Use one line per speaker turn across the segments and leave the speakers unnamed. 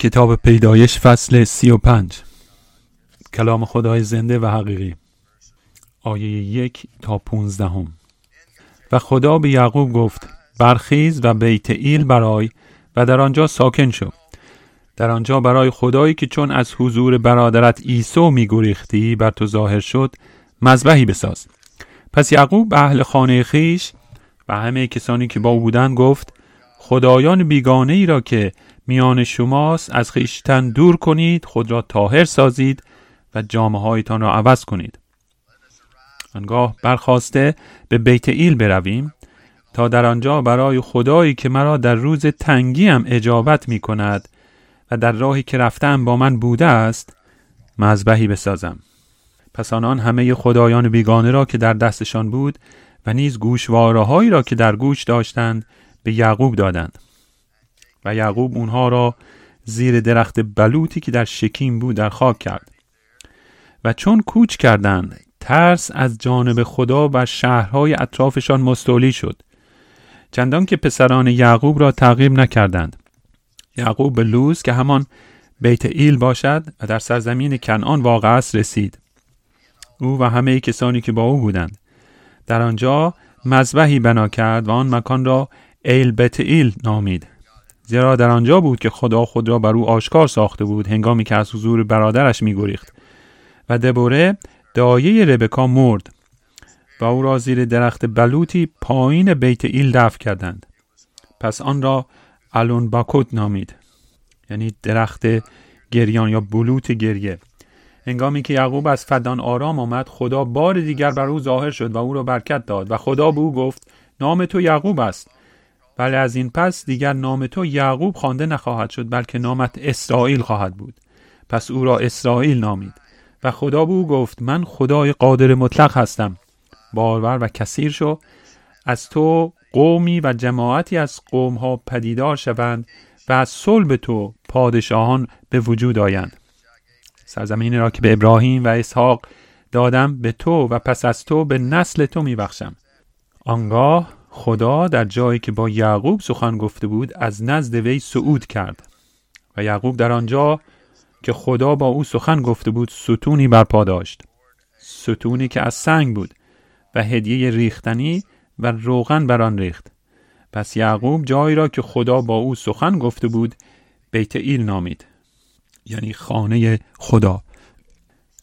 کتاب پیدایش فصل سی و پنج. کلام خدای زنده و حقیقی. آیه یک تا پونزدهم. و خدا به یعقوب گفت برخیز و بیت ایل برای و در آنجا ساکن شو. در آنجا برای خدایی که چون از حضور برادرت عیسی میگریختی بر تو ظاهر شد مذبحی بساز. پس یعقوب به اهل خانه خیش و همه کسانی که با او بودند گفت خدایان بیگانه ای را که میان شماست از خیشتن دور کنید خود را تاهر سازید و جامعه هایتان را عوض کنید. آنگاه برخواسته به بیت ایل برویم تا در آنجا برای خدایی که مرا در روز تنگیم اجابت می کند و در راهی که رفتم با من بوده است مذبحی بسازم. پس آنان همه خدایان بیگانه را که در دستشان بود و نیز گوشواره را که در گوش داشتند به یعقوب دادند. و یعقوب اونها را زیر درخت بلوطی که در شکیم بود در خاک کرد. و چون کوچ کردند ترس از جانب خدا و شهرهای اطرافشان مستولی شد. چندان که پسران یعقوب را تعقیب نکردند. یعقوب به لوز که همان بیت ایل باشد و در سرزمین کنعان واقع است رسید. او و همه کسانی که با او بودند. در آنجا مذبحی بنا کرد و آن مکان را ایل بیت ایل نامید. زیرا در آنجا بود که خدا خود را بر او آشکار ساخته بود هنگامی که از حضور برادرش میگریخت. و دبوره دایه ربکا مرد و او را زیر درخت بلوطی پایین بیت ایل دفع کردند. پس آن را الون باکوت نامید یعنی درخت گریان یا بلوط گریه. هنگامی که یعقوب از فدان آرام آمد خدا بار دیگر بر او ظاهر شد و او را برکت داد و خدا به او گفت نام تو یعقوب است. ولی از این پس دیگر نام تو یعقوب خوانده نخواهد شد بلکه نامت اسرائیل خواهد بود. پس او را اسرائیل نامید. و خدا به او گفت من خدای قادر مطلق هستم. بارور و کثیر شو. از تو قومی و جماعتی از قوم ها پدیدار شوند و از صلب تو پادشاهان به وجود آیند. سرزمینی را که به ابراهیم و اسحاق دادم به تو و پس از تو به نسل تو میبخشم. آنگاه خدا در جایی که با یعقوب سخن گفته بود از نزد وی صعود کرد. و یعقوب در آنجا که خدا با او سخن گفته بود ستونی برپا داشت. ستونی که از سنگ بود و هدیه ریختنی و روغن بر آن ریخت. پس یعقوب جایی را که خدا با او سخن گفته بود بیت ایل نامید. یعنی خانه خدا.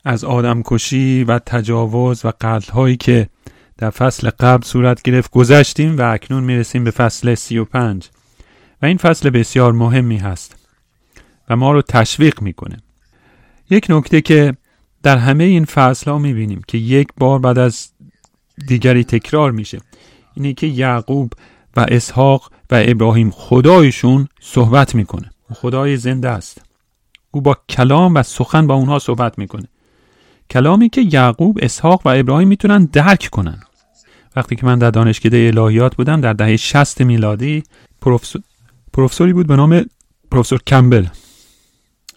از آدم کشی و تجاوز و قتل هایی که در فصل قبل صورت گرفت گذشتیم و اکنون می‌رسیم به فصل سی و پنج. و این فصل بسیار مهمی هست و ما رو تشویق می‌کنه. یک نکته که در همه این فصل ها می‌بینیم که یک بار بعد از دیگری تکرار میشه اینه که یعقوب و اسحاق و ابراهیم خدایشون صحبت می‌کنه. خدای زنده است. او با کلام و سخن با اونها صحبت می‌کنه. کلامی که یعقوب اسحاق و ابراهیم می‌تونن درک کنن. وقتی که من در دانشکده الهیات بودم در دهه 60 میلادی پروفسور پروفسوری بود به نام پروفسور کمبل.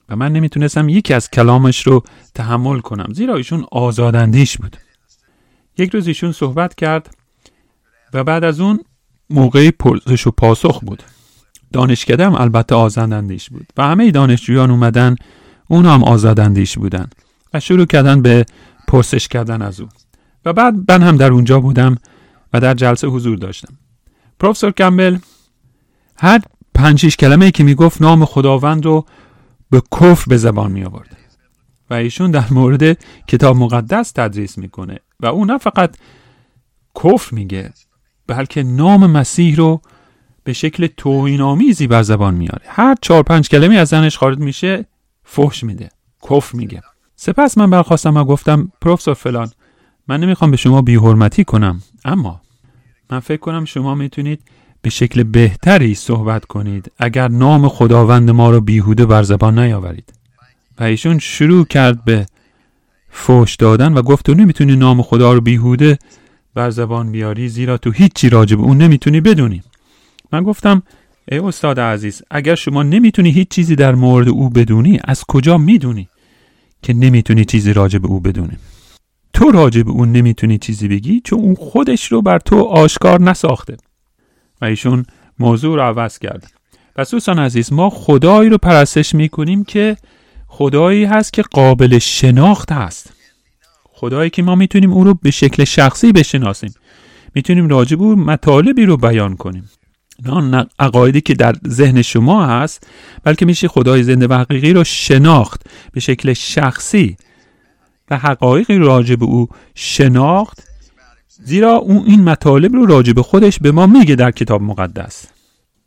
و من نمی‌تونستم یکی از کلامش رو تحمل کنم زیرا ایشون آزاداندیش بود. یک روز ایشون صحبت کرد و بعد از اون موقعی پرسش و پاسخ بود. دانشکده هم البته آزاداندیش بود و همه دانشجویان اومدن اون هم آزاداندیش بودن و شروع کردن به پرسش کردن از او. و بعد من هم در اونجا بودم و در جلسه حضور داشتم. پروفسور کمبل هر پنج کلمه که می‌گفت نام خداوند رو به کفر به زبان می آورد و ایشون در مورد کتاب مقدس تدریس می‌کنه و او نه فقط کفر میگه بلکه نام مسیح رو به شکل توهین بر زبان میاره هر چهار پنج کلمه از زنش خارج میشه فحش میده کفر میگه. سپس من برخواستم و گفتم پروفسور فلان من نمی‌خوام به شما بیحرمتی کنم اما من فکر کنم شما می‌تونید به شکل بهتری صحبت کنید اگر نام خداوند ما رو بیهوده بر زبان نیاورید. و ایشون شروع کرد به فوش دادن و گفت تو نمی‌تونی نام خدا رو بیهوده بر زبان بیاری زیرا تو هیچی راجب اون نمی‌تونی بدونی. من گفتم ای استاد عزیز اگر شما نمی‌تونی هیچ چیزی در مورد او بدونی از کجا می‌دونی که نمی‌تونی چیزی راجب او بدونی؟ تو راجب اون نمی‌تونی چیزی بگی؟ چون اون خودش رو بر تو آشکار نساخته. و ایشون موضوع رو عوض کرد پس دوستان عزیز ما خدایی رو پرستش می‌کنیم که خدایی هست که قابل شناخت هست. خدایی که ما می‌تونیم او رو به شکل شخصی بشناسیم. می‌تونیم راجب او مطالبی رو بیان کنیم. نه عقایدی که در ذهن شما هست بلکه میشه خدای زنده و حقیقی رو شناخت به شکل شخصی. و حقایقی راجع به او شناخت زیرا او این مطالب رو راجع به خودش به ما میگه در کتاب مقدس.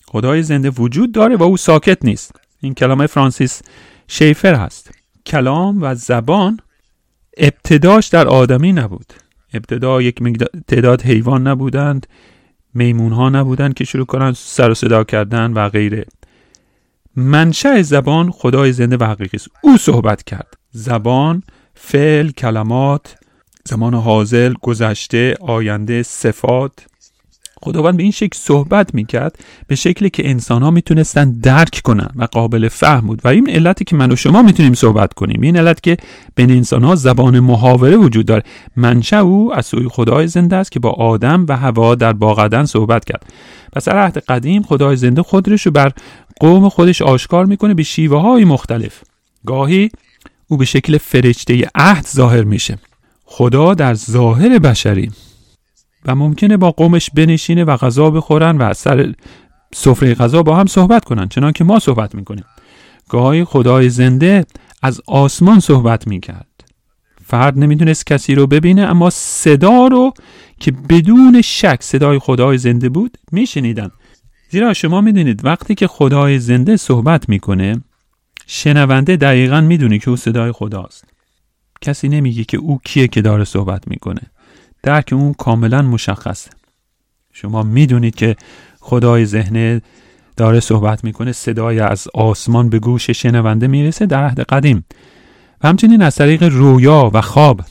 خدای زنده وجود داره و او ساکت نیست. این کلام فرانسیس شیفر هست. کلام و زبان ابتداش در آدمی نبود. ابتدا یک تعداد حیوان نبودند میمون ها نبودند که شروع کنند سر و صدا کردن و غیره. منشأ زبان خدای زنده و حقیقی است. او صحبت کرد. زبان فعل کلمات زمان حاضر گذشته آینده صفات. خداوند به این شکل صحبت می‌کرد به شکلی که انسان ها می‌تونستن درک کنن و قابل فهم بود. و این علتی که من و شما می‌تونیم صحبت کنیم این علت که بین انسان ها زبان محاوره وجود داره. منشأ او از سوی خدای زنده است که با آدم و هوا در باغدن صحبت کرد. پس در عهد قدیم خدای زنده خودش رو بر قوم خودش آشکار می‌کنه به شیوه های مختلف. گاهی او به شکل فرشته عهد ظاهر میشه. خدا در ظاهر بشری. و ممکنه با قومش بنشینه و غذا بخورن و از سر سفره غذا با هم صحبت کنن چنان که ما صحبت می‌کنیم. گاهی خدای زنده از آسمان صحبت می‌کرد. فرد نمی‌دونست کسی رو ببینه اما صدا رو که بدون شک صدای خدای زنده بود میشنیدن. زیرا شما می‌دونید وقتی که خدای زنده صحبت می‌کنه شنونده دقیقا می‌دونه که او صدای خداست. کسی نمیگه که او کیه که داره صحبت می‌کنه. درک اون کاملا مشخصه. شما می‌دونید که خدای ذهنه داره صحبت می‌کنه صدای از آسمان به گوش شنونده می‌رسه در عهد قدیم. و همچنین از طریق رویا و خواب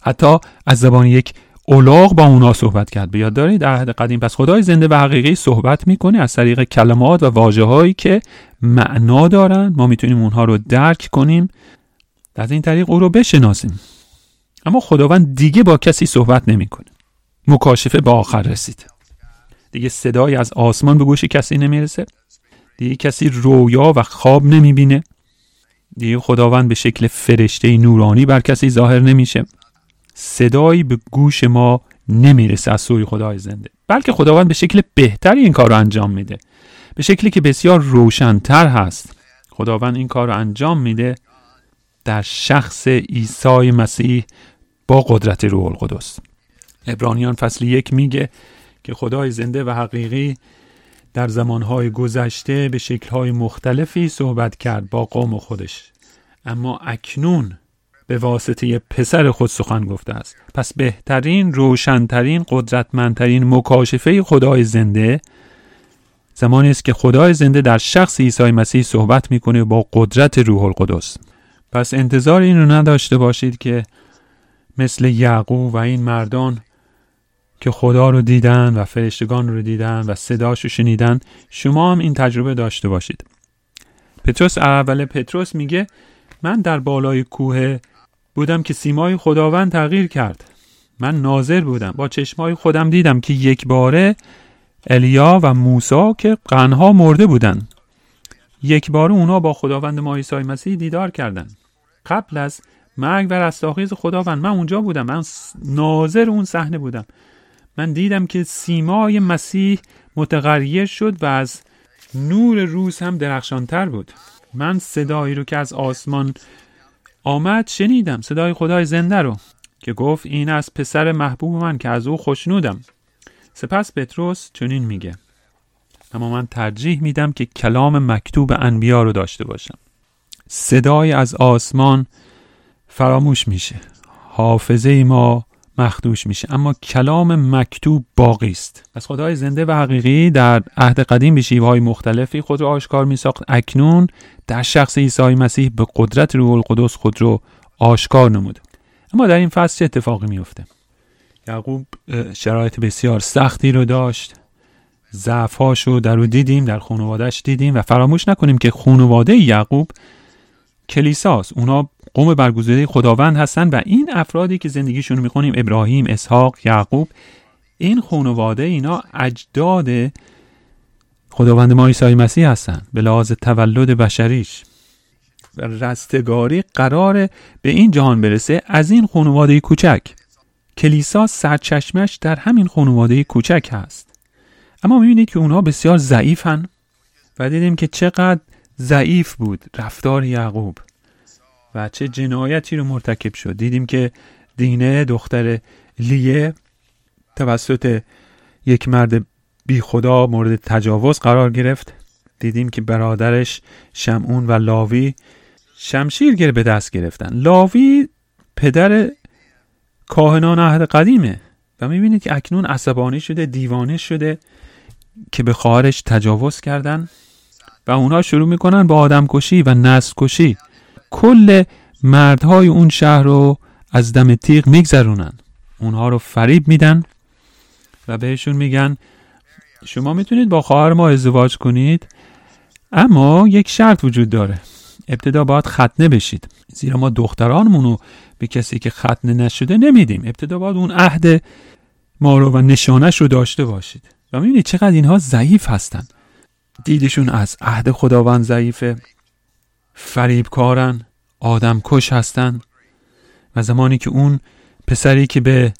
حتی از زبان یک اولاغ با اونا صحبت کرد. بیاد دارید؟ در عهد قدیم. پس خدای زنده و حقیقی صحبت می‌کنه از طریق کلمات و واجه هایی که معنا دارن. ما می‌تونیم اونها رو درک کنیم از این طریق او رو بشناسیم. اما خداوند دیگه با کسی صحبت نمی‌کنه. مکاشفه به آخر رسید. دیگه صدای از آسمان به گوش کسی نمی‌رسه. دیگه کسی رویا و خواب نمی‌بینه. دیگه خداوند به شکل فرشته نورانی بر کسی ظاهر نمیشه. صدایی به گوش ما نمی‌رسه از سوی خدای زنده. بلکه خداوند به شکل بهتری این کار رو انجام میده. به شکلی که بسیار روشنتر هست. خداوند این کار رو انجام میده در شخص عیسی مسیح با قدرت روح القدس. ابرانیان فصل یک میگه که خدای زنده و حقیقی در زمانهای گذشته به شکلهای مختلفی صحبت کرد با قوم خودش. اما اکنون به واسطه پسر خود سخن گفته است. پس بهترین روشنترین قدرتمندترین مکاشفه خدای زنده زمانی است که خدای زنده در شخص عیسی مسیح صحبت می‌کنه با قدرت روح القدس. پس انتظار این رو نداشته باشید که مثل یعقوب و این مردان که خدا رو دیدن و فرشتگان رو دیدن و صداش رو شنیدن شما هم این تجربه داشته باشید. پتروس اول پتروس میگه من در بالای کوه بودم که سیمای خداوند تغییر کرد. من ناظر بودم. با چشمای خودم دیدم که یک باره الیا و موسا که قنها مرده بودن یک باره اونا با خداوند ما عیسی مسیح دیدار کردن قبل از مرگ و رستاخیز خداوند من اونجا بودم. من ناظر اون صحنه بودم. من دیدم که سیمای مسیح متغیر شد و از نور روز هم درخشانتر بود. من صدایی رو که از آسمان آمد شنیدم. صدای خدای زنده رو که گفت این از پسر محبوب من که از او خوشنودم. سپس پتروس چنین میگه. اما من ترجیح میدم که کلام مکتوب انبیا رو داشته باشم. صدای از آسمان فراموش میشه. حافظه ما مخدوش میشه. اما کلام مکتوب باقی است. از خدای زنده و حقیقی در عهد قدیم به شیوه های مختلفی خود را آشکار می ساخت اکنون در شخص عیسی مسیح به قدرت روح القدس خود را آشکار نمود اما در این فصل چه اتفاقی میفته یعقوب شرایط بسیار سختی رو داشت. ضعفاش رو در رو دیدیم در خانوادهش دیدیم و فراموش نکنیم که خانواده یعقوب کلیساست. اونا قوم برگزیده خداوند هستن و این افرادی که زندگیشون رو می‌خونیم ابراهیم اسحاق یعقوب این خانواده اینا اجداد خداوند ما عیسی مسیح هستند به لحاظ تولد بشریش. و رستگاری قرار به این جهان برسه. از این خانواده کوچک کلیسا سرچشمش در همین خانواده کوچک هست. اما می‌بینید که اونها بسیار ضعیفن و دیدیم که چقدر ضعیف بود رفتار یعقوب و چه جنایتی رو مرتکب شد. دیدیم که دینه دختر لیه توسط یک مرد بی خدا مورد تجاوز قرار گرفت. دیدیم که برادرش شمعون و لاوی شمشیر به دست گرفتن. لاوی پدر کاهنان عهد قدیمه و می‌بینید که اکنون عصبانی شده دیوانه شده که به خواهرش تجاوز کردن و اونها شروع می‌کنن با آدم کشی و نسل کشی کل مردهای اون شهر رو از دم تیغ میگذرونن. اونها رو فریب میدن و بهشون میگن شما می‌تونید با خواهر ما ازدواج کنید اما یک شرط وجود داره. ابتدا باید ختنه بشید زیرا ما دخترانمون رو به کسی که ختنه نشده نمیدیم. ابتدا باید اون عهد ما رو و نشانش رو داشته باشید. و می‌بینید چقدر اینها ضعیف هستن. دیدشون از عهد خداوند ضعیفه. فریبکارن. آدم کش هستن. و زمانی که اون پسری که به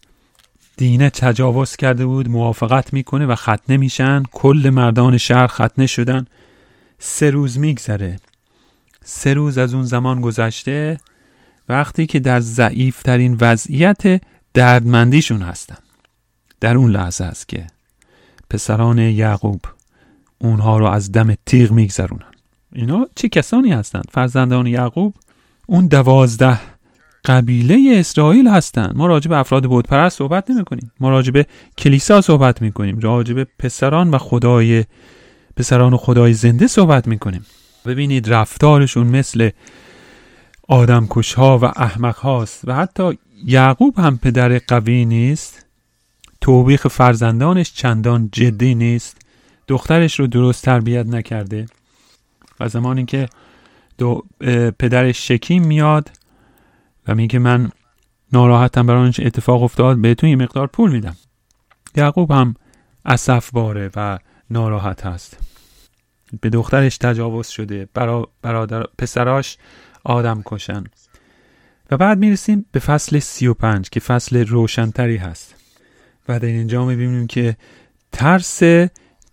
دینه تجاوز کرده بود موافقت می‌کنه و ختنه میشن کل مردان شهر ختنه شدن سه روز میگذره. سه روز از اون زمان گذشته وقتی که در ضعیفترین وضعیت دردمندیشون هستن. در اون لحظه است که پسران یعقوب اونها رو از دم تیغ میگذرونن. اینا چه کسانی هستند فرزندان یعقوب اون دوازده قبیله اسرائیل هستند ما راجع به افراد بود پرست صحبت نمی کنیم ما راجع به کلیسا صحبت می کنیم راجع به پسران و خدای پسران و خدای زنده صحبت می کنیم ببینید رفتارشون مثل آدمکش ها و احمق هاست و حتی یعقوب هم پدر قوی نیست. توبیخ فرزندانش چندان جدی نیست. دخترش رو درست تربیت نکرده. و زمانی که پدرش شکیم میاد و میگه من ناراحتم برای اتفاق افتاد بهتون یه مقدار پول میدم. یعقوب هم اصف باره و ناراحت هست. به دخترش تجاوز شده. برا برادر پسراش آدم کشن. و بعد می‌رسیم به فصل سی و پنج که فصل روشنتری هست. و در اینجا می‌بینیم که ترس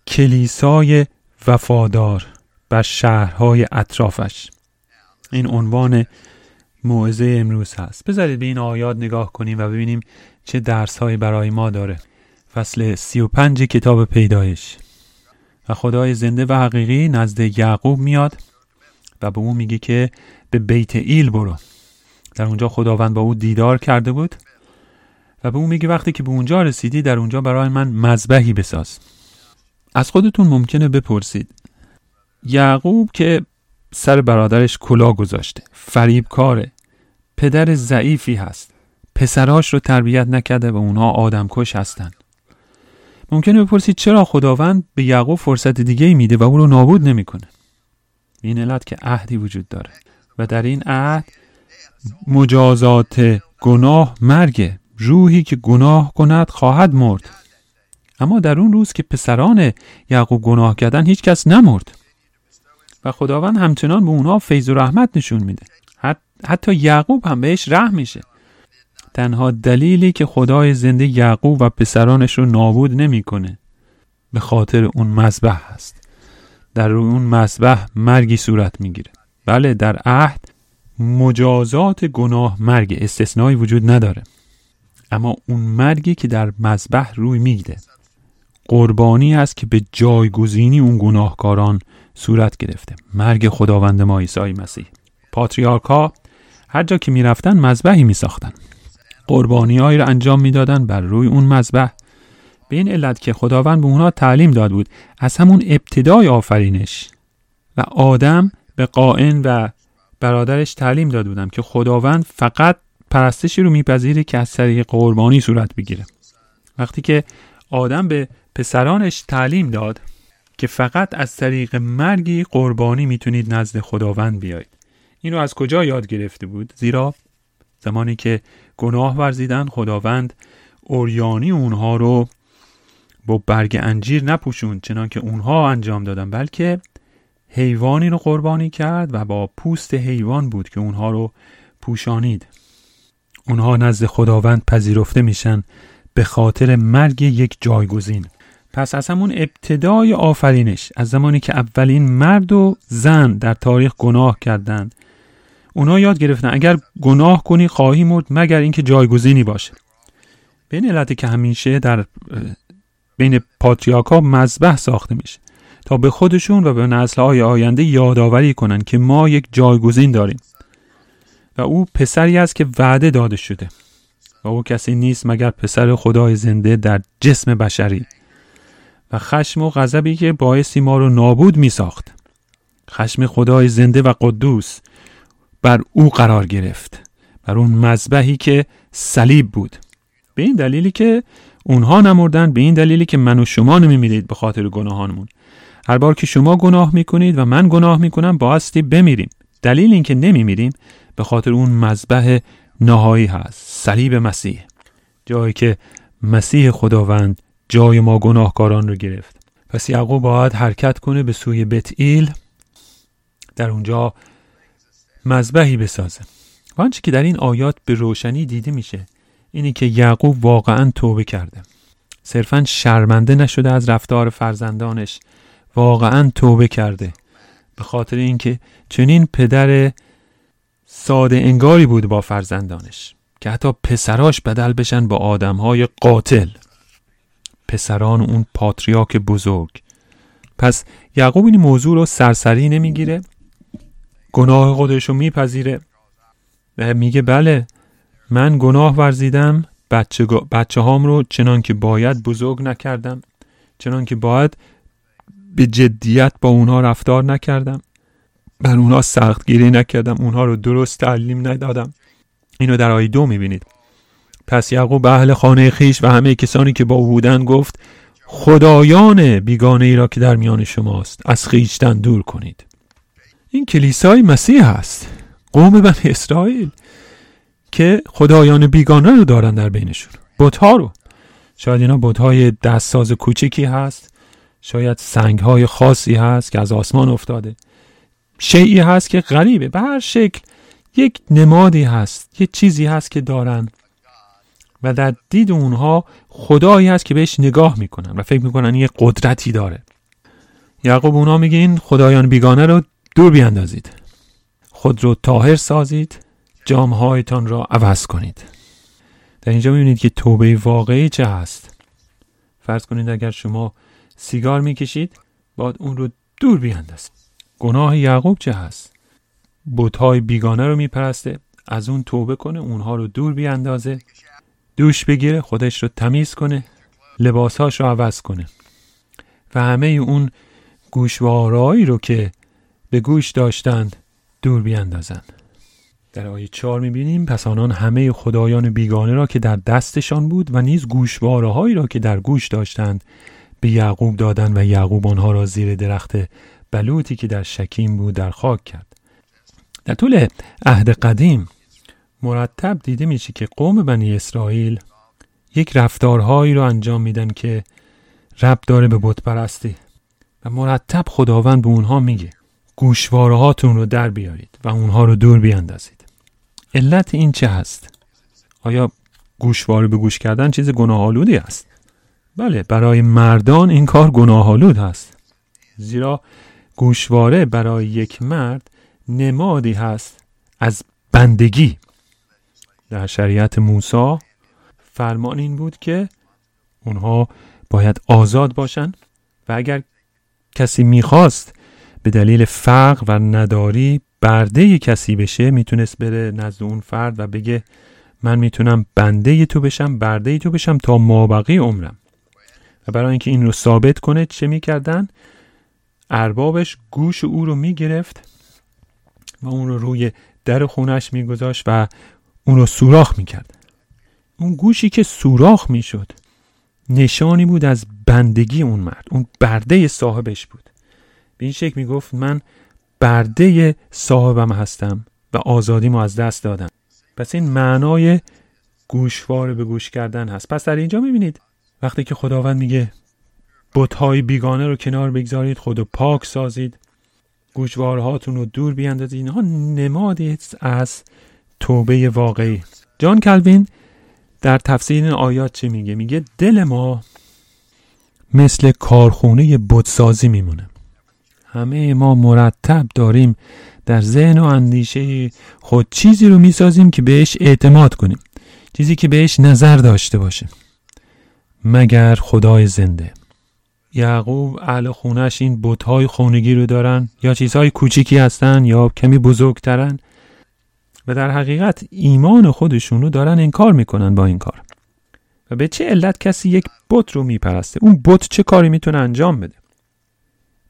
کلیسای وفادار بر شهرهای اطرافش. این عنوان موعظه امروز هست. بذارید به این آیات نگاه کنیم و ببینیم چه درس برای ما داره. فصل سی و پنج کتاب پیدایش. و خدای زنده و حقیقی نزد یعقوب میاد و به او میگه که به بیت ایل برو. در اونجا خداوند با او دیدار کرده بود و به او میگه وقتی که به اونجا رسیدی در اونجا برای من مذبحی بساز. از خودتون ممکنه بپرسید. یعقوب که سر برادرش کلا گذاشته فریبکاره پدر ضعیفی هست پسراش رو تربیت نکرده و اونها آدمکش هستند ممکنه بپرسید چرا خداوند به یعقوب فرصت دیگه ای میده و او رو نابود نمی‌کنه. این علت که عهدی وجود داره و در این عهد مجازات گناه مرگ روحی که گناه کند خواهد مرد. اما در اون روز که پسران یعقوب گناه کردن هیچ کس نمرد. و خداوند همچنان به اونها فیض و رحمت نشون میده. حتی یعقوب هم بهش رحم میشه. تنها دلیلی که خدای زنده یعقوب و پسرانش رو نابود نمی‌کنه. به خاطر اون مذبح هست. در روی اون مذبح مرگی صورت می‌گیره. بله در عهد مجازات گناه مرگ استثنایی وجود نداره. اما اون مرگی که در مذبح روی می‌گیره قربانی است که به جایگزینی اون گناهکاران صورت گرفته. مرگ خداوند ما عیسی مسیح. پاتریارکا هر جا که می‌رفتن مذبحی میساختن. قربانیهایی را انجام می‌دادند بر روی اون مذبح. به این علت که خداوند به اونها تعلیم داد بود از همون ابتدای آفرینش. و آدم به قائن و برادرش تعلیم داد بودم که خداوند فقط پرستشی رو میپذیره که از طریق قربانی صورت بگیره. وقتی که آدم به پسرانش تعلیم داد که فقط از طریق مرگی قربانی می‌تونید نزد خداوند بیایید. این رو از کجا یاد گرفته بود؟ زیرا زمانی که گناه ورزیدن خداوند اوریانی اونها رو با برگ انجیر نپوشوند چنان که اونها انجام دادن بلکه حیوانی رو قربانی کرد و با پوست حیوان بود که اونها رو پوشانید. اونها نزد خداوند پذیرفته میشن به خاطر مرگ یک جایگزین. پس از همون ابتدای آفرینش از زمانی که اولین مرد و زن در تاریخ گناه کردند اونا یاد گرفتن. اگر گناه کنی خواهی مرد مگر اینکه جایگزینی باشه. به این علت که همیشه در بین پاتریاک ها مذبح ساخته میشه. تا به خودشون و به نسل های آینده یادآوری کنن که ما یک جایگزین داریم. و او پسری است که وعده داده شده. و او کسی نیست مگر پسر خدای زنده در جسم بشری. و خشم و غضبی که باعثی ما رو نابود می ساخت خشم خدای زنده و قدوس. بر او قرار گرفت بر اون مذبحی که صلیب بود. به این دلیلی که اونها نمردن به این دلیلی که من و شما نمیمیرید به خاطر گناهانمون. هر بار که شما گناه می‌کنید و من گناه می‌کنم باستی بمیریم. دلیل اینکه نمیمیریم به خاطر اون مذبح نهایی هست صلیب مسیح. جایی که مسیح خداوند جای ما گناهکاران رو گرفت. پس یعقوب باید حرکت کنه به سوی بتئیل در اونجا مذبحی بسازه. و آنچه که در این آیات به روشنی دیده میشه اینی که یعقوب واقعا توبه کرده. صرفا شرمنده نشده از رفتار فرزندانش. واقعا توبه کرده. به خاطر اینکه چنین پدر ساده انگاری بود با فرزندانش که حتی پسراش بدل بشن با آدمهای قاتل. پسران اون پاتریاک بزرگ. پس یعقوب این موضوع رو سرسری نمی‌گیره. گناه خودش رو میپذیره. و میگه بله من گناه ورزیدم بچه, بچه هام رو چنان که باید بزرگ نکردم چنان که باید به جدیت با اونها رفتار نکردم. بر اونها سخت گیری نکردم اونها رو درست تعلیم ندادم. اینو در آیه دو می‌بینید. پس یعقوب به اهل خانه خیش و همه کسانی که با او بودن گفت خدایان بیگانه ای را که در میان شماست از خیشتن دور کنید. این کلیسای مسیح هست قوم بن اسرائیل که خدایان بیگانه رو دارن در بینشون. بتها رو. شاید اینا بتهای دستساز کوچکی هست. شاید سنگ های خاصی هست که از آسمان افتاده. شیعی هست که غریبه. به هر شکل یک نمادی هست. یه چیزی هست که دارن. و در دید اونها خدایی هست که بهش نگاه می‌کنن و فکر می‌کنن یه قدرتی داره. یعقوب اونها میگه این خدایان بیگانه رو دور بیاندازید. خود رو تاهر سازید جامهایتان را عوض کنید. در اینجا می‌بینید که توبه واقعی چه هست. فرض کنید اگر شما سیگار می‌کشید باید اون رو دور بیاندازید. گناه یعقوب چه هست؟ بتهای بیگانه رو میپرسته از اون توبه کنه اونها رو دور بیاندازه دوش بگیره خودش رو تمیز کنه لباسهاش رو عوض کنه. و همه اون گوشوارایی رو که به گوش داشتند دور بیاندازند در آیه چهار می‌بینیم پس آنان همه خدایان بیگانه را که در دستشان بود و نیز گوشواره هایی را که در گوش داشتند به یعقوب دادند و یعقوب آنها را زیر درخت بلوطی که در شکیم بود در خاک کرد. در طول عهد قدیم مرتب دیده میشه که قوم بنی اسرائیل یک رفتارهایی رو انجام میدن که رب داره به بت پرستی و مرتب خداوند به اونها میگه. گوشواره هاتون رو در بیارید و اونها رو دور بیاندازید علت این چه هست؟ آیا گوشواره به گوش کردن چیز گناهالودی است؟ بله برای مردان این کار گناهالود هست زیرا گوشواره برای یک مرد نمادی هست از بندگی در شریعت موسی فرمان این بود که اونها باید آزاد باشن و اگر کسی می‌خواست به دلیل فقر و نداری برده کسی بشه می‌تونست بره نزد اون فرد و بگه من می‌تونم بنده تو بشم برده تو بشم تا مابقی عمرم. و برای اینکه این رو ثابت کنه چه می‌کردن؟ اربابش گوش او رو می‌گرفت و اون رو روی در خونش میگذاشت و اون رو سوراخ می‌کرد. اون گوشی که سوراخ می‌شد نشانی بود از بندگی اون مرد. اون برده صاحبش بود. به این شکل می‌گفت من برده صاحبم هستم و آزادیمو از دست دادم. پس این معنای گوشوار به گوش کردن هست. پس در اینجا می‌بینید وقتی که خداوند میگه بتهای بیگانه رو کنار بگذارید خود پاک سازید گوشوارهاتون رو دور بیاندازید اینها نمادی از توبه واقعی. جان کلوین در تفسیر این آیات چه میگه؟ میگه دل ما مثل کارخونه بتسازی میمونه. همه ما مرتب داریم در ذهن و اندیشه خود چیزی رو می‌سازیم که بهش اعتماد کنیم. چیزی که بهش نظر داشته باشه مگر خدای زنده. یعقوب اهل خونش این بتهای خونگی رو دارن یا چیزهای کوچیکی هستن یا کمی بزرگترن؟ و در حقیقت ایمان خودشون رو دارن انکار می‌کنن با این کار. و به چه علت کسی یک بت رو میپرسته؟ اون بت چه کاری می‌تونه انجام بده؟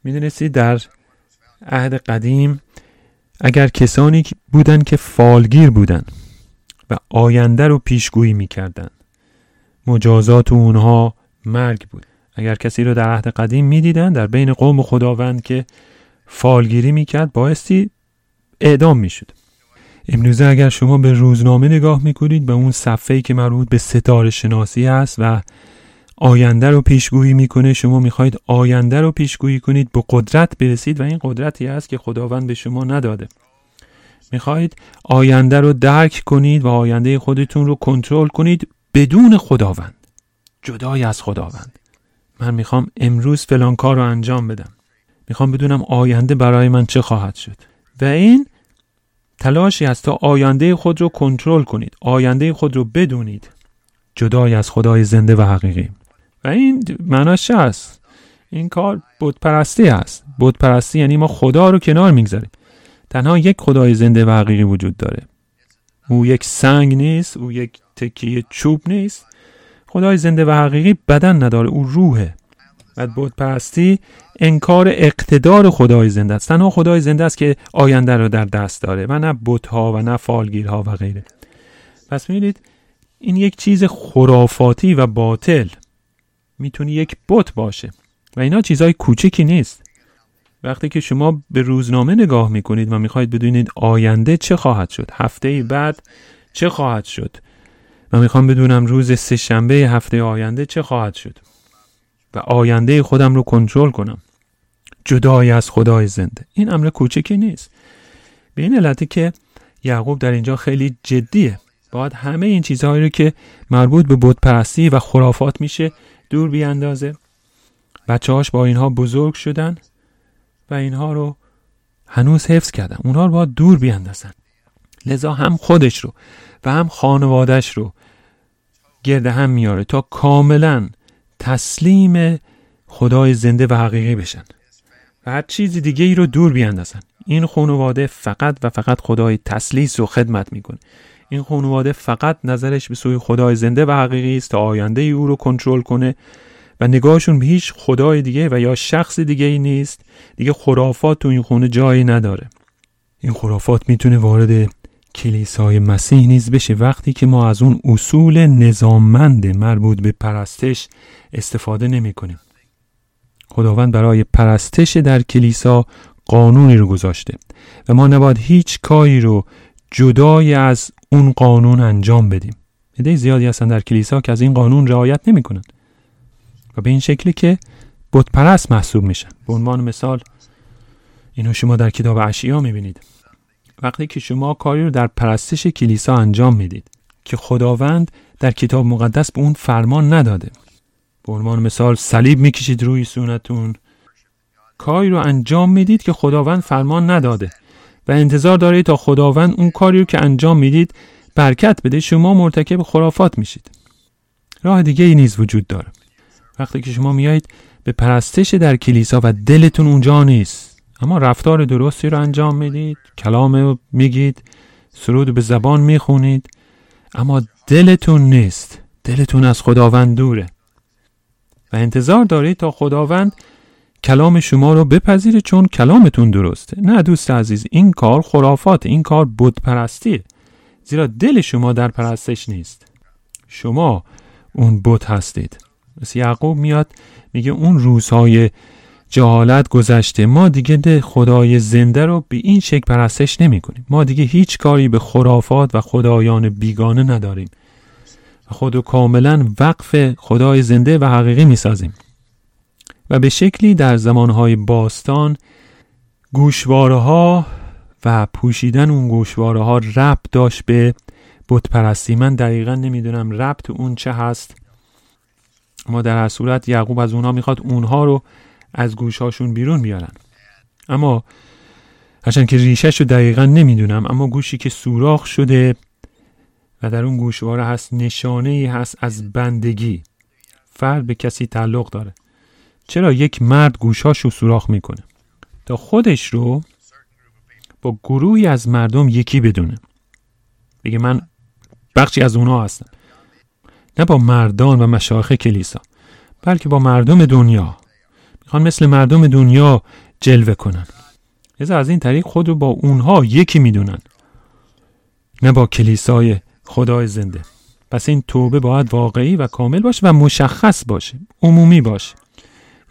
می‌دونستی در عهد قدیم اگر کسانی بودن که فالگیر بودن و آینده رو پیشگویی می‌کردن مجازات اونها مرگ بود. اگر کسی رو در عهد قدیم می‌دیدن در بین قوم خداوند که فالگیری می‌کرد بایستی اعدام می‌شد. امروزه اگر شما به روزنامه نگاه می‌کنید به اون صفحه که مربوط به ستاره شناسی است و آینده رو پیشگویی می‌کنه شما می‌خواهید آینده رو پیشگویی کنید به قدرت برسید و این قدرتی است که خداوند به شما نداده. می‌خواهید آینده رو درک کنید و آینده خودتون رو کنترل کنید بدون خداوند جدای از خداوند. من می‌خوام امروز فلان کار رو انجام بدم. می‌خوام بدونم آینده برای من چه خواهد شد. و این تلاشی است تا آینده خود رو کنترل کنید آینده خود رو بدونید. جدای از خدای زنده و حقیقی. این معناش چه است این کار بودپرستی است بودپرستی یعنی ما خدا رو کنار می‌گذاریم. تنها یک خدای زنده و حقیقی وجود داره. او یک سنگ نیست او یک تکیه چوب نیست. خدای زنده و حقیقی بدن نداره او روحه. و بود پرستی انکار اقتدار خدای زنده است. تنها خدای زنده است که آینده رو در دست داره و نه ها و نه فالگیرها و غیره. پس می‌دید این یک چیز خرافاتی و باطل. می‌تونه یک بت باشه. و اینا چیزهای کوچکی نیست. وقتی که شما به روزنامه نگاه می‌کنید و می‌خواهید بدونید آینده چه خواهد شد هفته بعد چه خواهد شد و می‌خوام بدونم روز سهشنبه هفته آینده چه خواهد شد. و آینده خودم رو کنترل کنم. جدای از خدای زنده. این امر کوچکی نیست. به این علتی که یعقوب در اینجا خیلی جدیه. باید همه این چیزهایی رو که مربوط به بودپرستی و خرافات میشه دور بیاندازه. بچه هاش با اینها بزرگ شدن و اینها رو هنوز حفظ کردن. اونها رو باید دور بیاندازن. لذا هم خودش رو و هم خانوادش رو گرد هم میاره تا کاملا تسلیم خدای زنده و حقیقی بشن و هر چیز دیگه ای رو دور بیاندازن. این خانواده فقط و فقط خدای تسلیس و خدمت می‌کنه. این خانواده فقط نظرش به سوی خدای زنده و حقیقی است تا آینده ای او رو کنترل کنه و نگاهشون به هیچ خدای دیگه و یا شخص دیگه ای نیست. دیگه خرافات تو این خونه جایی نداره. این خرافات می‌تونه وارد کلیسای مسیح نیز بشه. وقتی که ما از اون اصول نظاممند مربوط به پرستش استفاده نمی کنیم. خداوند برای پرستش در کلیسا قانونی رو گذاشته و ما نباید هیچ کاری رو جدای از اون قانون انجام بدیم. عده زیادی هستن در کلیسا که از این قانون رعایت نمی‌کنن و به این شکلی که بت پرست محسوب میشن. به عنوان مثال اینو شما در کتاب اشعیا می‌بینید. وقتی که شما کاری رو در پرستش کلیسا انجام می‌دید که خداوند در کتاب مقدس به اون فرمان نداده به عنوان مثال صلیب می‌کشید روی سونتون کاری رو انجام می‌دید که خداوند فرمان نداده و انتظار دارید تا خداوند اون کاری رو که انجام می‌دید برکت بده شما مرتکب خرافات میشید. راه دیگه ای نیز وجود داره. وقتی که شما میایید به پرستش در کلیسا و دلتون اونجا نیست اما رفتار درستی رو انجام می‌دید کلام میگید سرود به زبان می‌خونید اما دلتون نیست. دلتون از خداوند دوره. و انتظار دارید تا خداوند کلام شما رو بپذیره چون کلامتون درسته. نه دوست عزیز این کار خرافات این کار بود پرستیه زیرا دل شما در پرستش نیست. شما اون بود هستید. مثل یعقوب میاد میگه اون روزهای جهالت گذشته ما دیگه خدای زنده رو به این شکل پرستش نمی کنیم. ما دیگه هیچ کاری به خرافات و خدایان بیگانه نداریم. خود کاملا وقف خدای زنده و حقیقی می سازیم. و به شکلی در زمانهای باستان گوشواره ها و پوشیدن اون گوشواره ها ربط داشت به بت پرستی من دقیقا نمی‌دونم ربط اون چه هست. ما در هر صورت یعقوب از اونها می‌خواد اونها رو از گوشهاشون بیرون بیارن. اما هرچند که ریشهش رو دقیقا نمی‌دونم اما گوشی که سوراخ شده و در اون گوشواره هست نشانه ای هست از بندگی. فرد به کسی تعلق داره. چرا یک مرد گوشاش رو سوراخ می‌کنه؟ تا خودش رو با گروهی از مردم یکی بدونه. بگه من بخشی از اونها هستم. نه با مردان و مشایخ کلیسا بلکه با مردم دنیا. می‌خوان مثل مردم دنیا جلوه کنن. لذا از این طریق خود رو با اونها یکی می‌دونن. نه با کلیسای خدای زنده. پس این توبه باید واقعی و کامل باشه و مشخص باشه. عمومی باشه.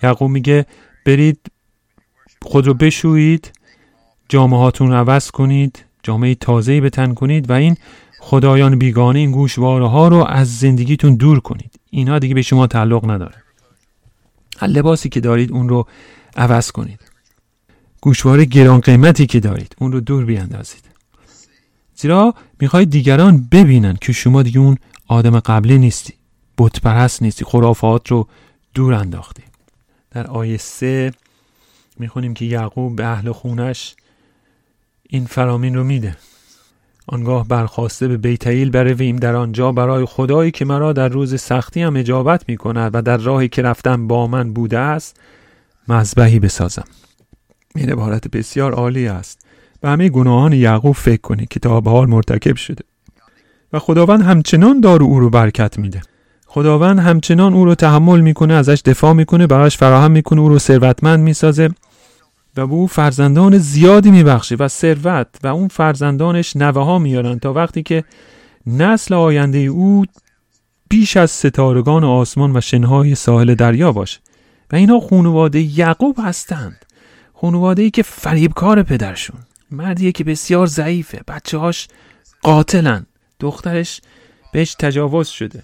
یعقوب میگه برید خود رو بشویید جامعه هاتون عوض کنید جامعه تازه‌ای به تن کنید و این خدایان بیگانه این گوشواره ها رو از زندگیتون دور کنید. اینها دیگه به شما تعلق نداره. هر لباسی که دارید اون رو عوض کنید. گوشواره گران قیمتی که دارید اون رو دور بیاندازید. زیرا می‌خواید دیگران ببینن که شما دیگه اون آدم قبلی نیستی بت پرست نیستی خرافات رو دور انداختی. در آیه سه می‌خونیم که یعقوب به اهل خونش این فرامین رو میده. آنگاه برخواسته به بیتیل برویم در آنجا برای خدایی که مرا در روز سختی هم اجابت می کند و در راهی که رفتم با من بوده است مذبحی بسازم. این عبارت بسیار عالی است. به همه گناهان یعقوب فکر کنید که تا به حال مرتکب شده و خداوند همچنان دار او رو برکت میده. خداوند همچنان او رو تحمل می‌کنه ازش دفاع می‌کنه براش فراهم می‌کنه او رو ثروتمند می‌سازه و به او فرزندان زیادی میبخشه و ثروت و اون فرزندانش نوه ها میارن تا وقتی که نسل آینده او بیش از ستارگان آسمان و شنهای ساحل دریا باشه. و اینا خانواده یعقوب هستند. خانواده ای که فریبکار پدرشون. مردیه که بسیار ضعیفه. بچه هاش قاتلن. دخترش بهش تجاوز شده.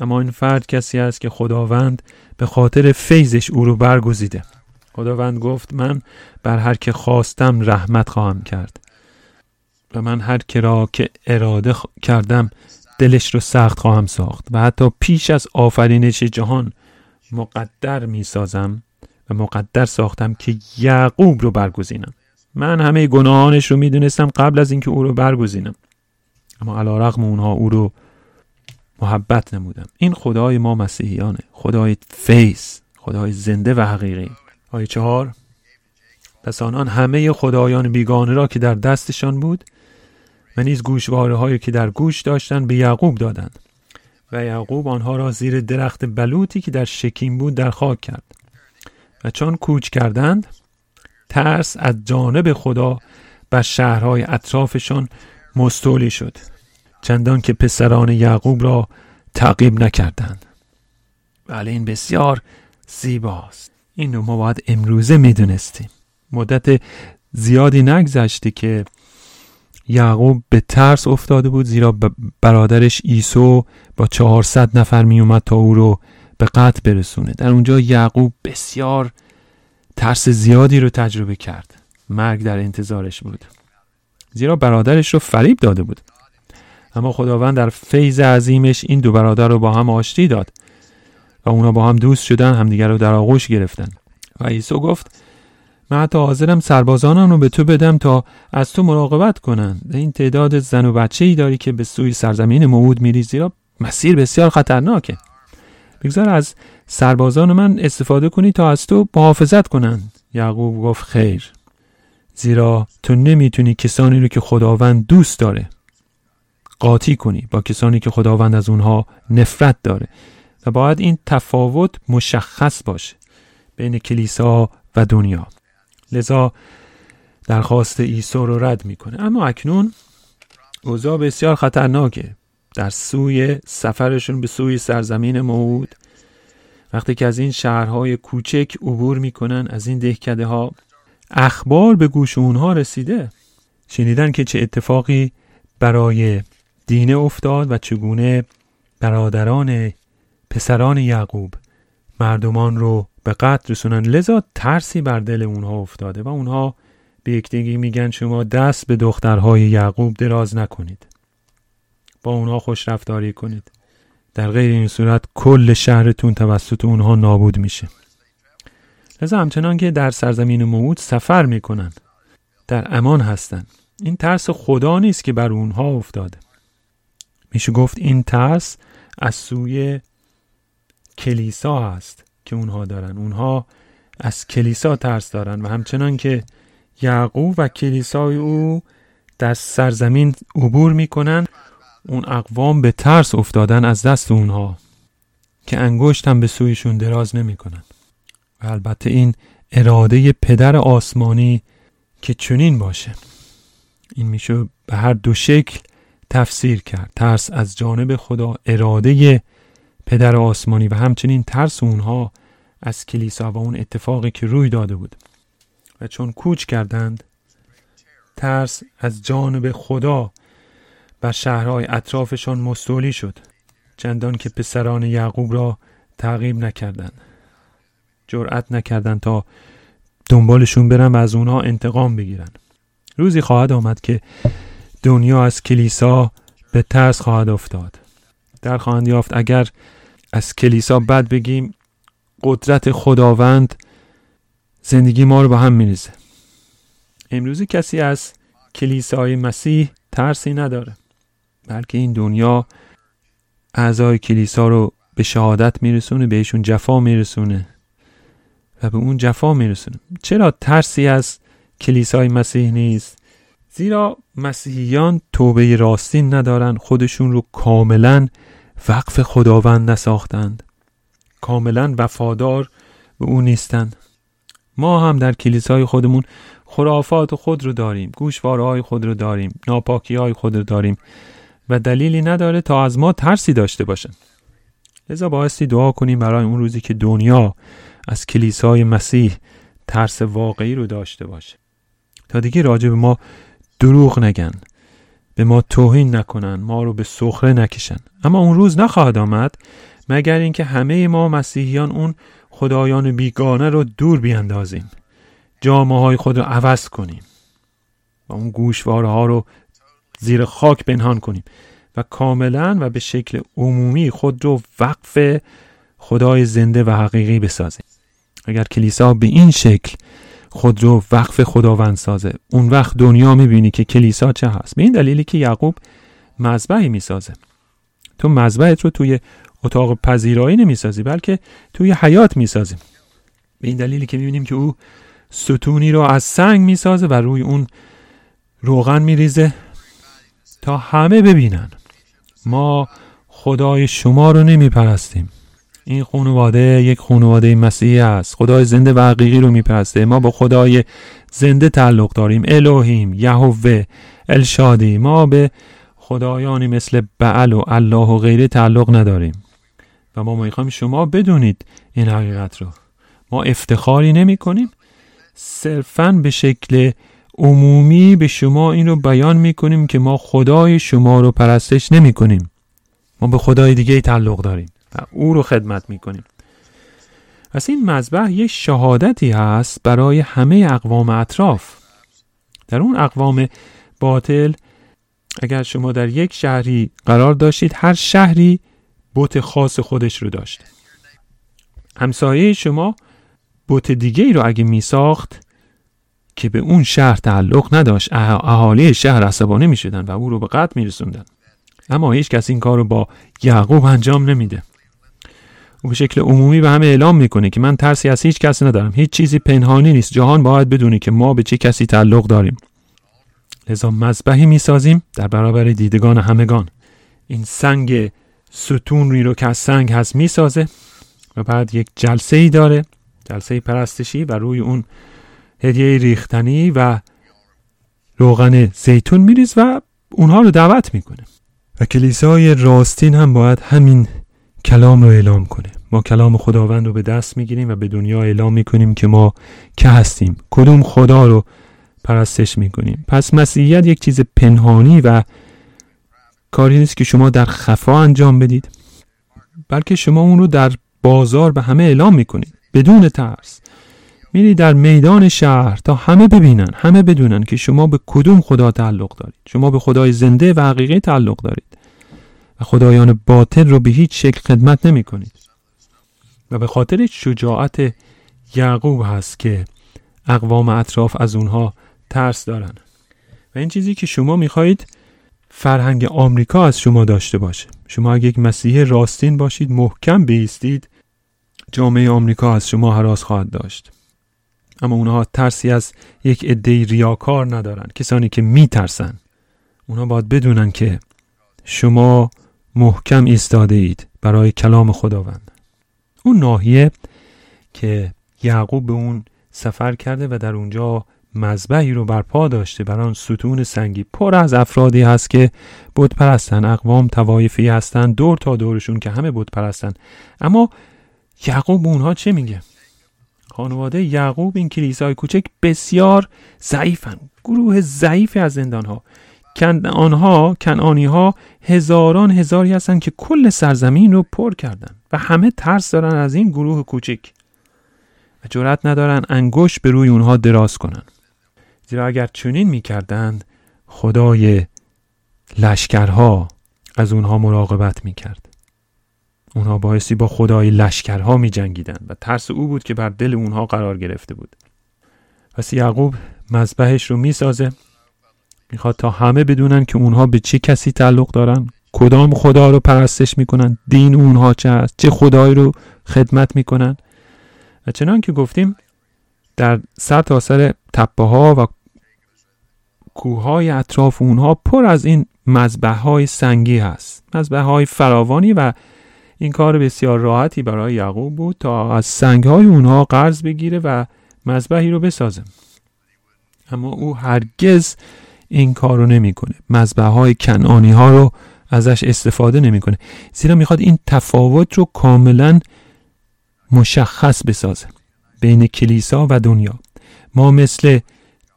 اما این فرد کسی است که خداوند به خاطر فیضش او رو برگزیده. خداوند گفت من بر هر که خواستم رحمت خواهم کرد و من هر که را که اراده کردم دلش رو سخت خواهم ساخت و حتی پیش از آفرینش جهان مقدر می سازم و مقدر ساختم که یعقوب رو برگزینم. من همه گناهانش رو می‌دونستم قبل از اینکه او رو برگزینم. اما علا رقم اونها او رو محبت نمودم. این خدای ما مسیحیانه. خدای فیض خدای زنده و حقیقی. آیه چهار. پس آنان همه خدایان بیگانه را که در دستشان بود و نیز گوشواره هایی که در گوش داشتند به یعقوب دادند. و یعقوب آنها را زیر درخت بلوطی که در شکیم بود در خاک کرد. و چون کوچ کردند ترس از جانب خدا بر شهرهای اطرافشان مستولی شد. چندان که پسران یعقوب را تعقیب نکردند. بله این بسیار زیباست. این رو ما باید امروزه می‌دونستیم. مدت زیادی نگذشته که یعقوب به ترس افتاده بود زیرا برادرش ایسو با 400 نفر می تا او رو به قتل برسونه. در اونجا یعقوب بسیار ترس زیادی رو تجربه کرد. مرگ در انتظارش بود. زیرا برادرش رو فریب داده بود. اما خداوند در فیض عظیمش این دو برادر رو با هم آشتی داد و اونا با هم دوست شدن همدیگر رو در آغوش گرفتن. و عیسی گفت من حتی حاضرم سربازانم رو به تو بدم تا از تو مراقبت کنن. این تعداد زن و بچه ای داری که به سوی سرزمین موعود میری زیرا مسیر بسیار خطرناکه. بگذار از سربازان من استفاده کنی تا از تو محافظت کنند یعقوب گفت خیر. زیرا تو نمی‌تونی کسانی رو که خداوند دوست داره. قاطی کنی با کسانی که خداوند از اونها نفرت داره و باید این تفاوت مشخص باشه بین کلیسا و دنیا. لذا درخواست عیسی رو رد می‌کنه. اما اکنون اوضاع بسیار خطرناکه. در سوی سفرشون به سوی سرزمین موعود وقتی که از این شهرهای کوچک عبور می‌کنن از این دهکده ها اخبار به گوش اونها رسیده. شنیدن که چه اتفاقی برای دینه افتاد و چگونه برادران پسران یعقوب مردمان رو به قتل رسونن. لذا ترسی بر دل اونها افتاده و اونها به یکدیگه میگن شما دست به دخترهای یعقوب دراز نکنید. با اونها خوش رفتاری کنید. در غیر این صورت کل شهرتون توسط اونها نابود میشه. لذا همچنان که در سرزمین موعود سفر می‌کنن در امان هستند این ترس خدا نیست که بر اونها افتاده. میشه گفت این ترس از سوی کلیسا هست که اونها دارن. اونها از کلیسا ترس دارن و همچنان که یعقوب و کلیسای او در سرزمین عبور می‌کنن اون اقوام به ترس افتادن از دست اونها که انگشت هم به سویشون دراز نمی‌کنن. و البته این اراده پدر آسمانی که چنین باشه. این میشه به هر دو شکل تفسیر کرد. ترس از جانب خدا اراده پدر آسمانی و همچنین ترس اونها از کلیسا و اون اتفاقی که روی داده بود. و چون کوچ کردند ترس از جانب خدا بر شهرهای اطرافشان مستولی شد. چندان که پسران یعقوب را تعقیب نکردند. جرأت نکردند تا دنبالشون برن و از اونها انتقام بگیرن. روزی خواهد آمد که دنیا از کلیسا به ترس خواهد افتاد. در خواهند یافت اگر از کلیسا بد بگیم قدرت خداوند زندگی ما رو به هم میریزه. امروزی کسی از کلیسای مسیح ترسی نداره بلکه این دنیا اعضای کلیسا رو به شهادت میرسونه بهشون جفا میرسونه و به اون جفا میرسونه. چرا ترسی از کلیسای مسیح نیست؟ زیرا مسیحیان توبه راستین ندارن خودشون رو کاملا وقف خداوند نساختند. کاملا وفادار به او نیستند. ما هم در کلیسای خودمون خرافات خود رو داریم گوشواره خود رو داریم ناپاکی های خود رو داریم و دلیلی نداره تا از ما ترسی داشته باشن. لذا بایستی دعا کنیم برای اون روزی که دنیا از کلیسای مسیح ترس واقعی رو داشته باشه. تا دیگه راجع به ما دروغ نگن. به ما توهین نکنن ما رو به سخره نکشن. اما اون روز نخواهد آمد مگر اینکه همه ما مسیحیان اون خدایان بیگانه رو دور بیاندازیم. جامعه های خود رو عوض کنیم و اون گوشواره ها رو زیر خاک پنهان کنیم و کاملا و به شکل عمومی خود رو وقف خدای زنده و حقیقی بسازیم. اگر کلیسا به این شکل خود رو وقف خداوند سازه. اون وقت دنیا می‌بینی که کلیسا چه هست. به این دلیلی که یعقوب مذبحی می‌سازه. تو مذبحت رو توی اتاق پذیرایی نمی‌سازی بلکه توی حیات می‌سازی. به این دلیلی که می‌بینیم که او ستونی رو از سنگ می‌سازه و روی اون روغن میریزه تا همه ببینن. ما خدای شما رو نمیپرستیم. این خانواده یک خانواده مسیحی است. خدای زنده و حقیقی رو میپرسته. ما با خدای زنده تعلق داریم. الوهیم یهوه الشادی. ما به خدایانی مثل بعل و الله و غیره تعلق نداریم. و ما می‌خوایم شما بدونید این حقیقت رو. ما افتخاری نمی کنیم صرفا به شکل عمومی به شما این رو بیان می کنیم که ما خدای شما رو پرستش نمی کنیم ما به خدای دیگه تعلق داریم. و او رو خدمت می کنیم پس این مذبح یک شهادتی هست برای همه اقوام اطراف. در اون اقوام باطل اگر شما در یک شهری قرار داشتید هر شهری بوت خاص خودش رو داشت. همسایه شما بوت دیگه ای رو اگه می ساخت که به اون شهر تعلق نداشت اهالی شهر عصبانی می شدن و او رو به قتل می رسوندن. اما هیچ کس این کار رو با یعقوب انجام نمیده. به شکل عمومی به همه اعلام می‌کنه که من ترسی از هیچ کسی ندارم. هیچ چیزی پنهانی نیست. جهان باید بدونی که ما به چه کسی تعلق داریم. لذا مذبحی می‌سازیم در برابر دیدگان همگان. این سنگ ستون رو که از سنگ هست می‌سازه و بعد یک جلسه ای داره. جلسه پرستشی و روی اون هدیه ریختنی و روغن زیتون میریز و اونها رو دعوت می‌کنه. و کلیسای راستین هم باید همین کلام رو اعلام کنه. ما کلام خداوند رو به دست می‌گیریم و به دنیا اعلام می‌کنیم که ما که هستیم. کدوم خدا رو پرستش می‌کنیم؟ پس مسیحیت یک چیز پنهانی و کاری نیست که شما در خفا انجام بدید. بلکه شما اون رو در بازار به همه اعلام می‌کنید.
بدون ترس. میری در میدان شهر تا همه ببینن همه بدونن که شما به کدوم خدا تعلق دارید. شما به خدای زنده و حقیقی تعلق دارید. خدایان باطل رو به هیچ شکل خدمت نمی کنید. و به خاطر شجاعت یعقوب هست که اقوام اطراف از اونها ترس دارن. و این چیزی که شما می‌خواهید فرهنگ آمریکا از شما داشته باشه. شما اگه یک مسیح راستین باشید محکم بیستید جامعه آمریکا از شما حراس خواهد داشت. اما اونها ترسی از یک عده ریاکار ندارن. کسانی که میترسن اونها باید بدونن که شما محکم ایستاده اید برای کلام خداوند. اون ناحیه که یعقوب به اون سفر کرده و در اونجا مذبحی رو برپا داشته بر آن ستون سنگی پر از افرادی هست که بت پرستن اقوام توایفی هستن دور تا دورشون که همه بت پرستن اما یعقوب اونها چه میگه؟ خانواده یعقوب این کلیسای کوچک بسیار ضعیفن گروه ضعیفی از زندان ها کن آنها کنانی ها هزاران هزاری هستند که کل سرزمین رو پر کردن و همه ترس دارن از این گروه کوچک. و جرأت ندارن انگشت به روی اونها دراز کنن. زیرا اگر چنین می‌کردند خدای لشکرها از اونها مراقبت می‌کرد. اونها بایستی با خدای لشکرها می جنگیدن و ترس او بود که بر دل اونها قرار گرفته بود. پس یعقوب مذبحش رو می‌سازه. می‌خواد تا همه بدونن که اونها به چه کسی تعلق دارن کدام خدا رو پرستش می‌کنن دین اونها چه هست چه خدایی رو خدمت می‌کنن. و چنان که گفتیم در سر تا سر تپه ها و کوه های اطراف اونها پر از این مذبح های سنگی هست. مذبح های فراوانی و این کار بسیار راحتی برای یعقوب بود تا از سنگ های اونها قرض بگیره و مذبحی رو بسازه. اما او هرگز این کار رو نمی‌کنه. مذبح های کنانی ها رو ازش استفاده نمی‌کنه. زیرا می‌خواد این تفاوت رو کاملا مشخص بسازه بین کلیسا و دنیا. ما مثل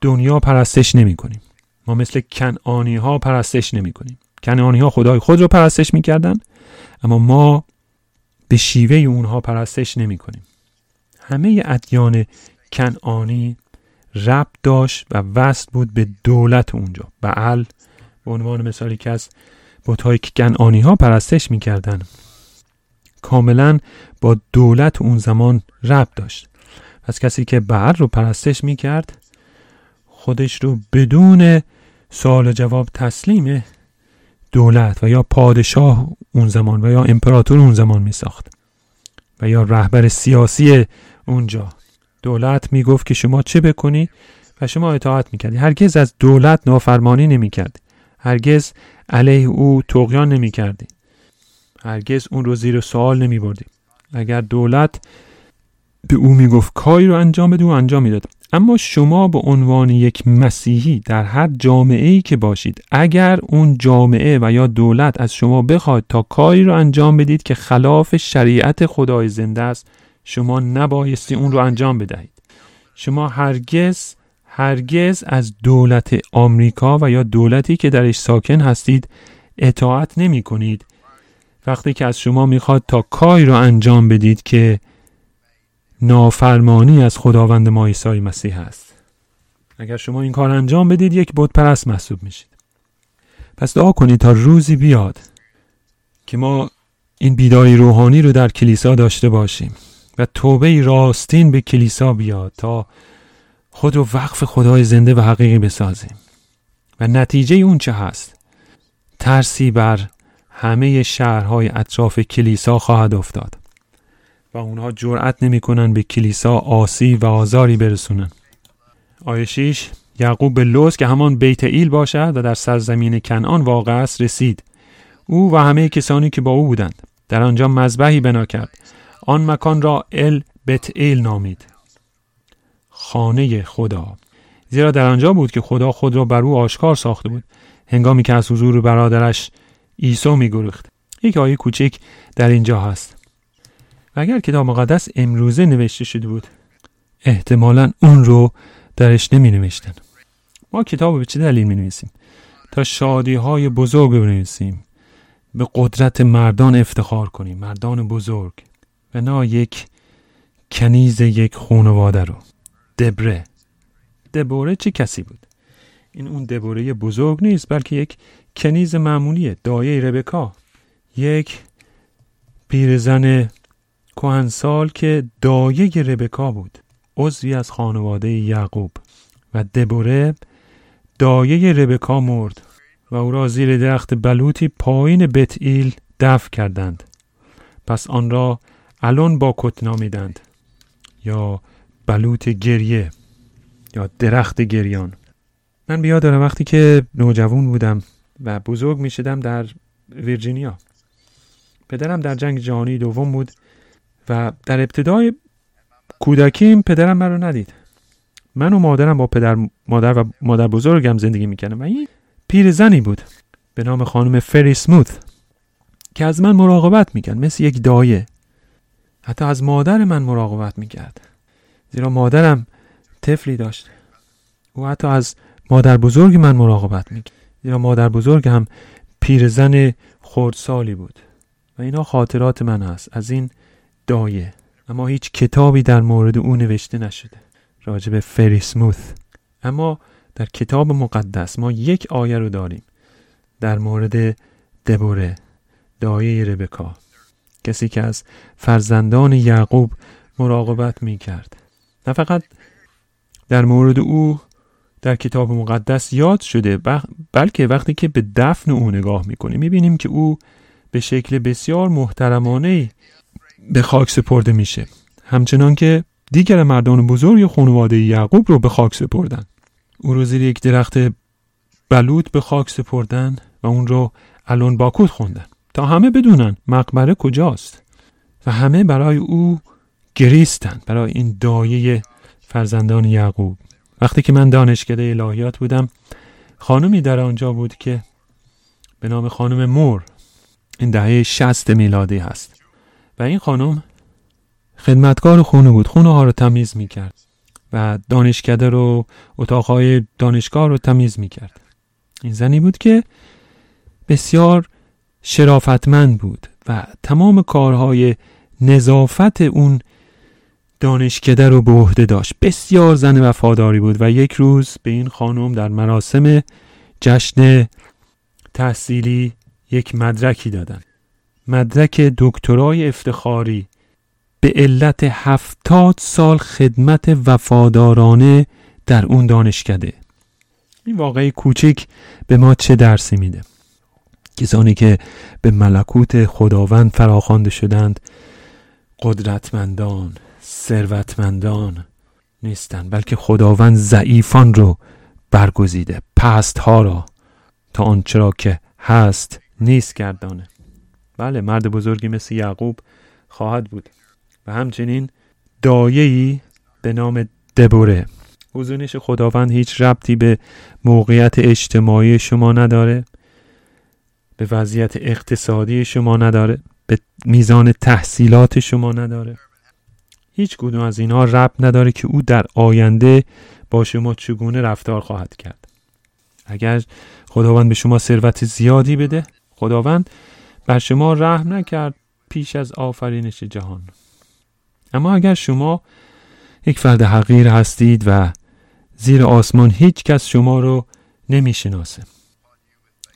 دنیا پرستش نمی کنیم ما مثل کنعانی ها پرستش نمی کنیم ها خدای خود رو پرستش می‌کردن اما ما به شیوه اونها پرستش نمی کنیم همه ادیان کنعانی رب داشت و وصل بود به دولت اونجا. بعل به عنوان مثالی که از بتهایی که کنعانی ها پرستش می‌کردن کاملا با دولت اون زمان رب داشت. پس کسی که بعل رو پرستش می‌کرد خودش رو بدون سوال جواب تسلیم دولت و یا پادشاه اون زمان و یا امپراتور اون زمان می ساخت و یا رهبر سیاسی اونجا. دولت می گفت که شما چه بکنی؟ و شما اطاعت می کردی هرگز از دولت نافرمانی نمی کردی هرگز علیه او تقیان نمی کردی هرگز اون رو زیر سوال نمی بردی اگر دولت به او می گفت کاری رو انجام بده و انجام می‌داد. اما شما به عنوان یک مسیحی در هر جامعه ای که باشید اگر اون جامعه و یا دولت از شما بخواد تا کاری رو انجام بدید که خلاف شریعت خدای زنده است شما نبایستی اون رو انجام بدهید. شما هرگز هرگز از دولت آمریکا و یا دولتی که درش ساکن هستید اطاعت نمی کنید. وقتی که از شما می‌خواد تا کاری رو انجام بدید که نافرمانی از خداوند ما عیسی مسیح است اگر شما این کار انجام بدید یک بت پرست محسوب میشید. پس دعا کنید تا روزی بیاد که ما این بیداری روحانی رو در کلیسا داشته باشیم. و توبه راستین به کلیسا بیاد تا خود رو وقف خدای زنده و حقیقی بسازیم. و نتیجه اون چه هست؟ ترسی بر همه شهرهای اطراف کلیسا خواهد افتاد. و اونها جرأت نمی‌کنن به کلیسا آسی و آزاری برسونن. 6 یعقوب به لوز که همان بیت ایل باشد و در سرزمین کنعان واقع است رسید. او و همه کسانی که با او بودند. در آنجا مذبحی بنا کرد. آن مکان را ال بت ایل نامید. خانه خدا. زیرا در آنجا بود که خدا خود را بر او آشکار ساخته بود. هنگامی که از حضور برادرش عیسی میگریخت. یک آیه کوچک در اینجا هست. و اگر کتاب مقدس امروزه نوشته شده بود احتمالا اون رو درش نمی نوشتن ما کتاب به چه دلیل می نویسیم تا شادی های بزرگ بنویسیم. به قدرت مردان افتخار کنیم. مردان بزرگ. نه یک کنیز یک خانواده رو. دبره. دبوره چه کسی بود؟ این اون دبوره بزرگ نیست بلکه یک کنیز معمولیه دایه ربکا. یک پیرزن کهنسال که دایه ربکا بود. عضوی از خانواده یعقوب. و دبوره دایه ربکا مرد. و او را زیر درخت بلوطی پایین بتئیل دفع کردند. پس آن را الان با کت نامیدند. یا بلوط گریه یا درخت گریان. من بیاد دارم وقتی که نوجوان بودم و بزرگ می شدم در ویرجینیا. پدرم در جنگ جهانی دوم بود و در ابتدای کودکیم پدرم من رو ندید. من و مادرم با پدر مادر و مادر بزرگم زندگی می‌کردم و این پیر زنی بود به نام خانم فری سموث که از من مراقبت می‌کرد مثل یک دایه. حتی از مادر من مراقبت می‌کرد. زیرا مادرم طفلی داشت. او حتی از مادر بزرگ من مراقبت می‌کرد. زیرا مادر بزرگ هم پیرزن خردسالی بود. و اینا خاطرات من هست. از این دایه. اما هیچ کتابی در مورد او نوشته نشده. راجب فری سموث. اما در کتاب مقدس ما یک آیه رو داریم. در مورد دبوره دایه ربکا. کسی که از فرزندان یعقوب مراقبت می کرد نه فقط در مورد او در کتاب مقدس یاد شده بلکه وقتی که به دفن او نگاه می‌کنیم می‌بینیم که او به شکل بسیار محترمانه به خاک سپرده میشه. همچنان که دیگر مردان بزرگ خانواده یعقوب رو به خاک سپردن. او رو زیر یک درخت بلود به خاک سپردن و اون رو الان باکوت خوندن. تا همه بدونن مقبره کجاست و همه برای او گریستن برای این دایه فرزندان یعقوب. وقتی که من دانشکده الهیات بودم خانمی در آنجا بود که به نام خانم مور این دهه شست میلادی هست. و این خانم خدمتکار خونه بود خونه ها رو تمیز می‌کرد و دانشکده رو اتاقهای دانشگاه رو تمیز می‌کرد. این زنی بود که بسیار شرافتمند بود و تمام کارهای نظافت اون دانشکده رو به عهده داشت. بسیار زن وفاداری بود و یک روز به این خانم در مراسم جشن تحصیلی یک مدرکی دادن. مدرک دکترای افتخاری به علت هفتاد سال خدمت وفادارانه در اون دانشکده. این واقعی کوچک به ما چه درسی میده؟ کسانی که به ملکوت خداوند فراخوانده شدند قدرتمندان ثروتمندان نیستند بلکه خداوند ضعیفان رو برگزیده پست ها را تا آنچه را که هست نیست گردانه. بله مرد بزرگی مثل یعقوب خواهد بود. و همچنین دایه‌ای به نام دبوره. حضونش خداوند هیچ ربطی به موقعیت اجتماعی شما نداره. به وضعیت اقتصادی شما نداره به میزان تحصیلات شما نداره. هیچ کدوم از اینها ربط نداره که او در آینده با شما چگونه رفتار خواهد کرد. اگر خداوند به شما ثروت زیادی بده خداوند بر شما رحم نکرد پیش از آفرینش جهان. اما اگر شما یک فرد حقیر هستید و زیر آسمان هیچ کس شما رو نمی‌شناسه.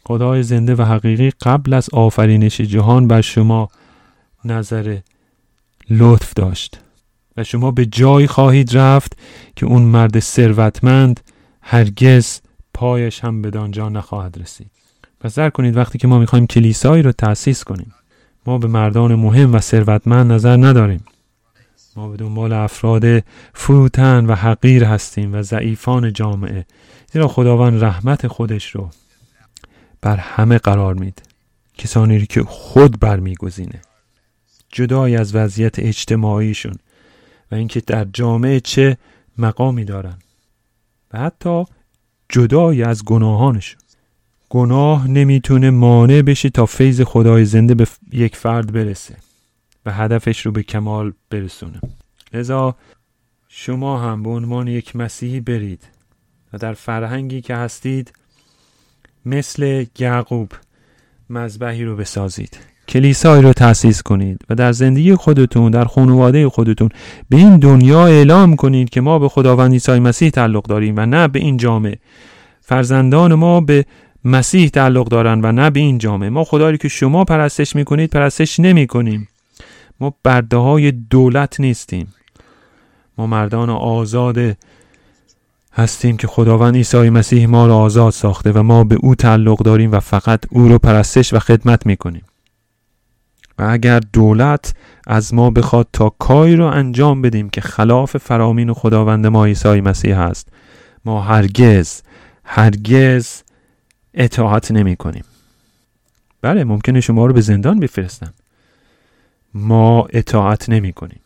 خدای زنده و حقیقی قبل از آفرینش جهان بر شما نظر لطف داشت و شما به جایی خواهید رفت که اون مرد ثروتمند هرگز پایش هم به دانجا نخواهد رسید. پس در کنید وقتی که ما می‌خوایم کلیسایی رو تأسیس کنیم ما به مردان مهم و ثروتمند نظر نداریم. ما به دنبال افراد فروتن و حقیر هستیم و ضعیفان جامعه زیرا خداوند رحمت خودش رو بر همه قرار میده کسانی که خود برمیگزینه. جدای از وضعیت اجتماعیشون و اینکه در جامعه چه مقامی دارن. و حتی جدای از گناهانشون. گناه نمی‌تونه مانع بشه تا فیض خدای زنده به یک فرد برسه و هدفش رو به کمال برسونه. لذا شما هم به عنوان یک مسیحی برید و در فرهنگی که هستید مثل یعقوب مذبحی رو بسازید. کلیسایی رو تأسیس کنید و در زندگی خودتون در خانواده خودتون به این دنیا اعلام کنید که ما به خداوند عیسی مسیح تعلق داریم و نه به این جامعه. فرزندان ما به مسیح تعلق دارن و نه به این جامعه. ما خدایی که شما پرستش می‌کنید پرستش نمی کنیم ما برده های دولت نیستیم. ما مردان آزاد هستیم که خداوند عیسی مسیح ما را آزاد ساخته و ما به او تعلق داریم و فقط او رو پرستش و خدمت می‌کنیم. و اگر دولت از ما بخواد تا کاری رو انجام بدیم که خلاف فرامین و خداوند ما عیسی مسیح هست ما هرگز هرگز اطاعت نمی کنیم بله ممکنه شما رو به زندان بفرستن. ما اطاعت نمی کنیم